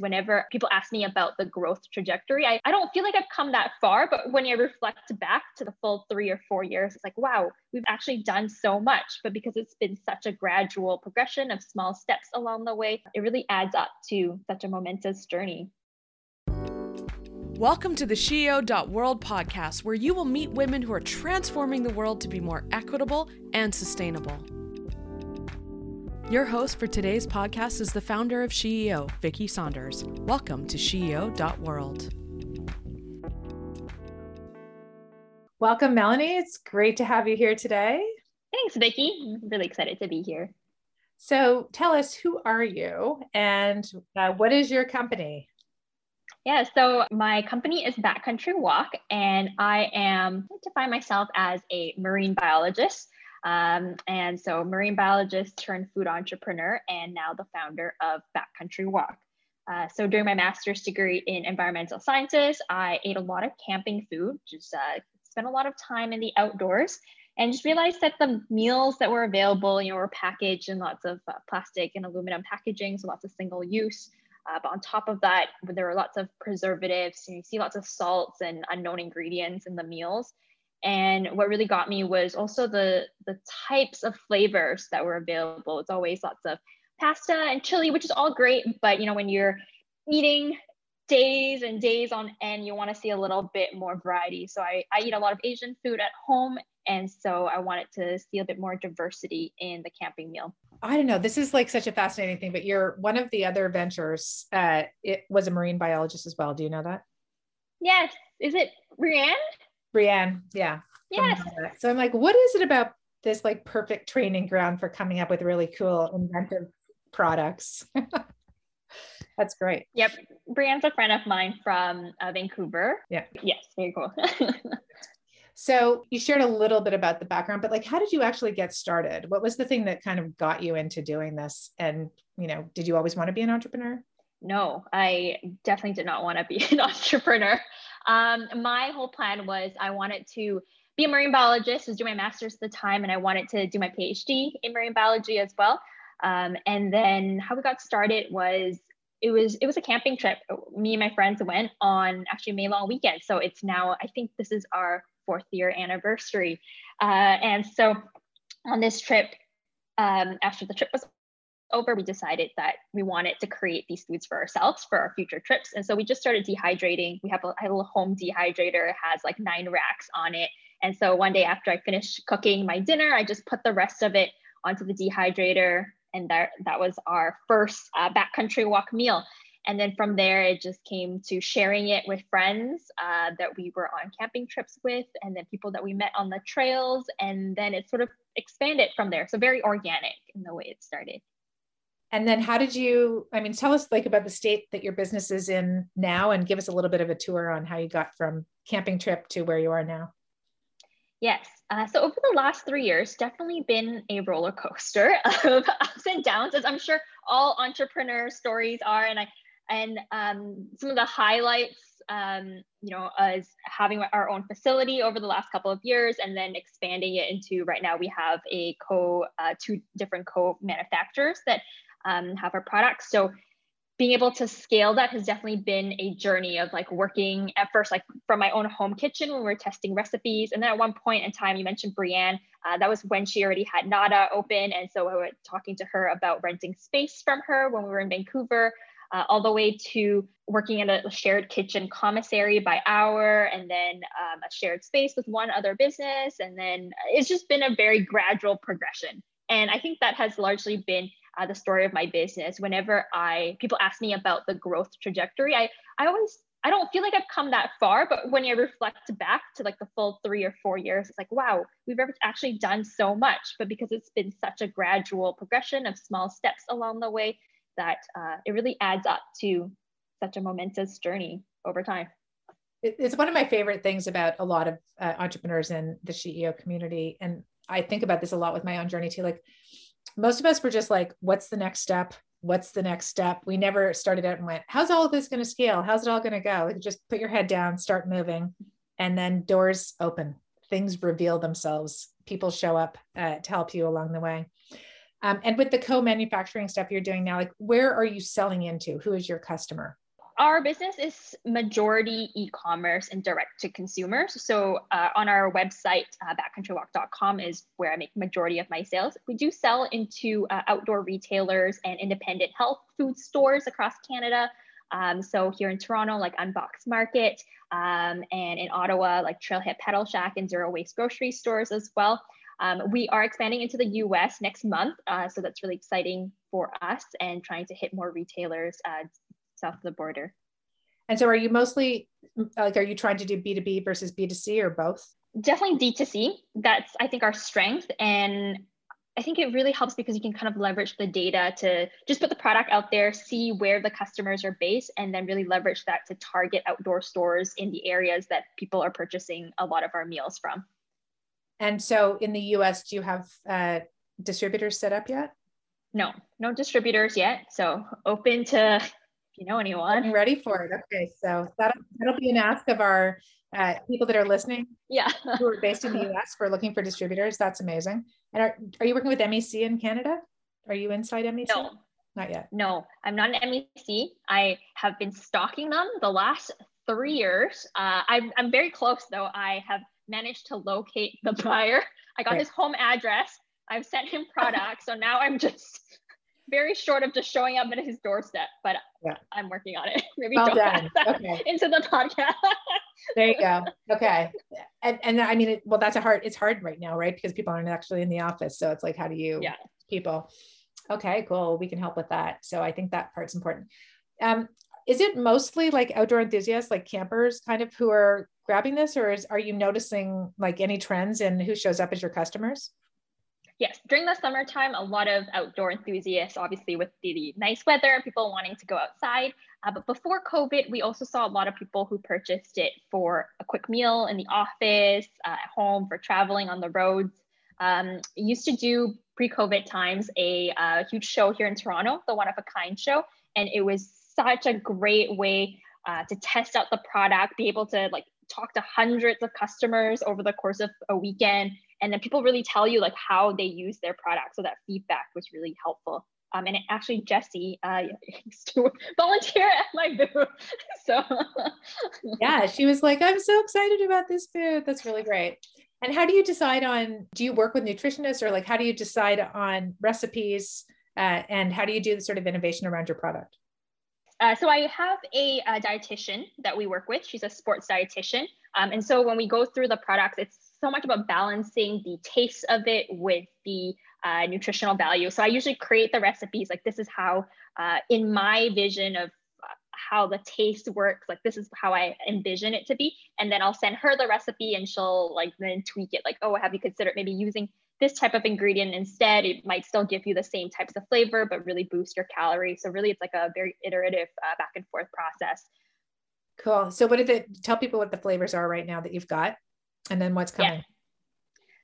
Whenever people ask me about the growth trajectory, I, I don't feel like I've come that far, but when you reflect back to the full three or four years, it's like, wow, we've actually done so much. But because it's been such a gradual progression of small steps along the way, it really adds up to such a momentous journey. Welcome to the SheEO.world podcast, where you will meet women who are transforming the world to be more equitable and sustainable. Your host for today's podcast is the founder of SheEO, Vicki Saunders. Welcome to SheEO.world. Welcome, Melanie. It's great to have you here today. Thanks, Vicki. I'm really excited to be here. So, tell us who are you and uh, what is your company? Yeah, so my company is Backcountry Wok, and I am I define myself as a marine biologist. Um, and so, marine biologist turned food entrepreneur, and now the founder of Backcountry Wok. Uh, so, during my master's degree in environmental sciences, I ate a lot of camping food, just uh, spent a lot of time in the outdoors, and just realized that the meals that were available, you know, were packaged in lots of uh, plastic and aluminum packaging, so lots of single use. Uh, but on top of that, there were lots of preservatives. Know, you see lots of salts and unknown ingredients in the meals. And what really got me was also the the types of flavors that were available. It's always lots of pasta and chili, which is all great, but you know when you're eating days and days on end, you want to see a little bit more variety. So I, I eat a lot of Asian food at home. And so I wanted to see a bit more diversity in the camping meal. I don't know. This is like such a fascinating thing, but you're one of the other ventures. Uh, it was a marine biologist as well. Do you know that? Yes. Is it Brianne? Brianne, yeah. Yes. So I'm like, what is it about this like perfect training ground for coming up with really cool inventive products? That's great. Yep. Brianne's a friend of mine from uh, Vancouver. Yeah. Yes, very cool. so you shared a little bit about the background, but like, how did you actually get started? What was the thing that kind of got you into doing this? And, you know, did you always want to be an entrepreneur? No, I definitely did not want to be an entrepreneur. Um, my whole plan was I wanted to be a marine biologist, was doing my master's at the time, and I wanted to do my PhD in marine biology as well. Um, and then how we got started was it was it was a camping trip. Me and my friends went on actually May long weekend. So it's now I think this is our fourth year anniversary. Uh, and so on this trip, um, after the trip was over, we decided that we wanted to create these foods for ourselves for our future trips. And so we just started dehydrating. We have a, a little home dehydrator, it has like nine racks on it. And so one day after I finished cooking my dinner, I just put the rest of it onto the dehydrator. And that, that was our first uh, backcountry wok meal. And then from there, it just came to sharing it with friends uh, that we were on camping trips with, and then people that we met on the trails. And then it sort of expanded from there. So very organic in the way it started and then how did you i mean tell us like about the state that your business is in now and give us a little bit of a tour on how you got from camping trip to where you are now. Yes. Uh, so over the last three years definitely been a roller coaster of ups and downs as i'm sure all entrepreneur stories are. And i and um, some of the highlights um, you know as having our own facility over the last couple of years and then expanding it into right now we have a co uh, two different co manufacturers that um, have our products. So being able to scale that has definitely been a journey of like working at first like from my own home kitchen when we were testing recipes. And then at one point in time you mentioned Brianne uh, that was when she already had nada open. And so we were talking to her about renting space from her when we were in vancouver uh, all the way to working in a shared kitchen commissary by hour and then um, a shared space with one other business. And then it's just been a very gradual progression. And i think that has largely been uh, the story of my business whenever i people ask me about the growth trajectory i i always i don't feel like i've come that far but when i reflect back to like the full three or four years it's like wow we've actually done so much. But because it's been such a gradual progression of small steps along the way that uh, it really adds up to such a momentous journey over time. It's one of my favorite things about a lot of uh, entrepreneurs in the SheEO community and i think about this a lot with my own journey too like most of us were just like, what's the next step? What's the next step? We never started out and went, how's all of this going to scale? How's it all going to go? Like, just put your head down, start moving, and then doors open, things reveal themselves, people show up uh, to help you along the way. Um, and with the co-manufacturing stuff you're doing now, like where are you selling into? Who is your customer? Our business is majority e-commerce and direct to consumers. So uh, on our website, uh, backcountrywok.com is where I make majority of my sales. We do sell into uh, outdoor retailers and independent health food stores across Canada. Um, so here in Toronto, like Unboxed Market, um, and in Ottawa, like Trailhead Pedal Shack and Zero Waste grocery stores as well. Um, we are expanding into the US next month. Uh, so that's really exciting for us and trying to hit more retailers uh, south of the border. And so are you mostly like, are you trying to do B2B versus B2C or both? Definitely D2C. That's, I think, our strength. And I think it really helps because you can kind of leverage the data to just put the product out there, see where the customers are based, and then really leverage that to target outdoor stores in the areas that people are purchasing a lot of our meals from. And so in the US, do you have uh, distributors set up yet? No, no distributors yet. So open to you know anyone. I'm ready for it. Okay, so that'll, that'll be an ask of our uh, people that are listening. Yeah. who are based in the US for looking for distributors. That's amazing. And are, are you working with MEC in Canada? Are you inside MEC? No. Not yet. No, I'm not an MEC. I have been stalking them the last three years. Uh, I'm, I'm very close though. I have managed to locate the buyer. I got his home address. I've sent him products. so now I'm just very short of just showing up at his doorstep, but yeah. I'm working on it. Maybe well done. Okay. into the podcast. there you go. Okay. And, and I mean, it, well, that's a hard, it's hard right now, right? Because people aren't actually in the office. So it's like, how do you, yeah. people, okay, cool. We can help with that. So I think that part's important. Um, is it mostly like outdoor enthusiasts, like campers kind of who are grabbing this or is, are you noticing like any trends in who shows up as your customers? Yes, during the summertime, a lot of outdoor enthusiasts, obviously with the, the nice weather, people wanting to go outside. Uh, but before COVID, we also saw a lot of people who purchased it for a quick meal in the office, uh, at home, for traveling on the roads. Um, used to do pre-COVID times a uh, huge show here in Toronto, the One of a Kind show, and it was such a great way uh, to test out the product, be able to like talk to hundreds of customers over the course of a weekend and then people really tell you like how they use their product so that feedback was really helpful um, and actually jesse uh, volunteer at my booth. So yeah, she was like, "I'm so excited about this food. That's really great." And how do you decide on? Do you work with nutritionists, or like how do you decide on recipes? Uh, and how do you do the sort of innovation around your product? Uh, so I have a, a, dietitian that we work with. She's a sports dietitian, um, and so when we go through the products, it's so much about balancing the taste of it with the uh, nutritional value. So I usually create the recipes like this is how, uh, in my vision of uh, how the taste works, like this is how I envision it to be. And then I'll send her the recipe and she'll like then tweak it like, oh, have you considered maybe using this type of ingredient instead? It might still give you the same types of flavor, but really boost your calories. So really it's like a very iterative uh, back and forth process. Cool. So what did it tell people what the flavors are right now that you've got? And then what's coming? Yeah.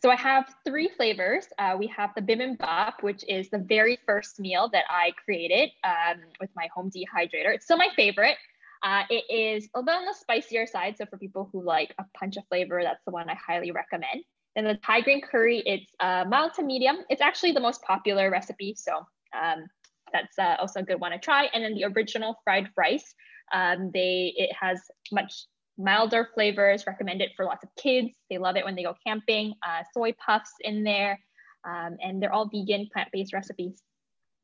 So I have three flavors. Uh, we have the bibimbap, which is the very first meal that I created um, with my home dehydrator. It's still my favorite. Uh, it is a little on the spicier side. So for people who like a punch of flavor, that's the one I highly recommend. Then the Thai green curry, it's uh, mild to medium. It's actually the most popular recipe. So um, that's uh, also a good one to try. And then the original fried rice, um, they it has much milder flavors, recommended for lots of kids. They love it when they go camping. Uh, soy puffs in there, um, and they're all vegan, plant-based recipes.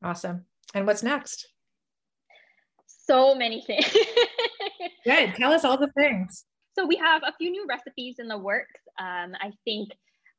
Awesome. And what's next? So many things. Good. Tell us all the things. So we have a few new recipes in the works. Um, I think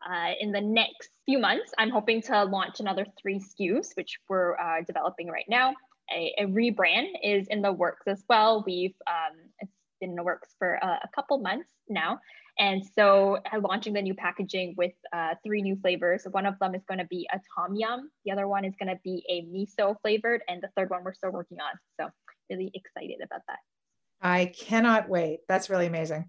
uh, in the next few months, I'm hoping to launch another three SKUs, which we're uh, developing right now. A, a, rebrand is in the works as well. We've um, it's been in the works for a, a couple months now. And so uh, launching the new packaging with uh, three new flavors. One of them is going to be a tom yum. The other one is going to be a miso flavored. And the third one we're still working on. So really excited about that. I cannot wait. That's really amazing.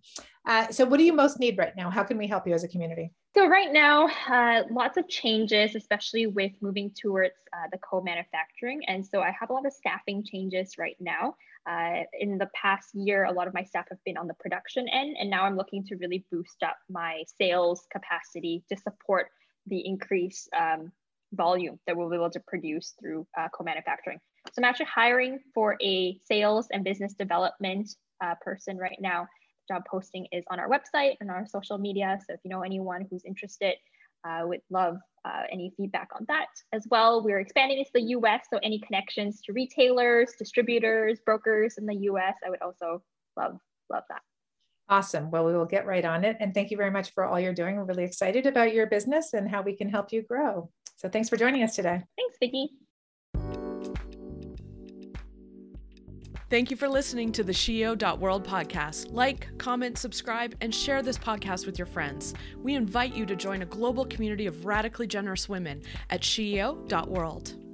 Uh, so what do you most need right now? How can we help you as a community? So right now, uh, lots of changes, especially with moving towards uh, the co-manufacturing. And so I have a lot of staffing changes right now. Uh, in the past year, a lot of my staff have been on the production end, and now I'm looking to really boost up my sales capacity to support the increased um, volume that we'll be able to produce through uh, co-manufacturing. So I'm actually hiring for a sales and business development uh, person right now. job posting is on our website and our social media. So if you know anyone who's interested, uh, would love uh, any feedback on that as well. We're expanding into the US, so any connections to retailers, distributors, brokers in the US, I would also love, love that. Awesome. Well, we will get right on it. And thank you very much for all you're doing. We're really excited about your business and how we can help you grow. So thanks for joining us today. Thanks, Vicki. Thank you for listening to the SheEO.world podcast. Like, comment, subscribe, and share this podcast with your friends. We invite you to join a global community of radically generous women at SheEO.world.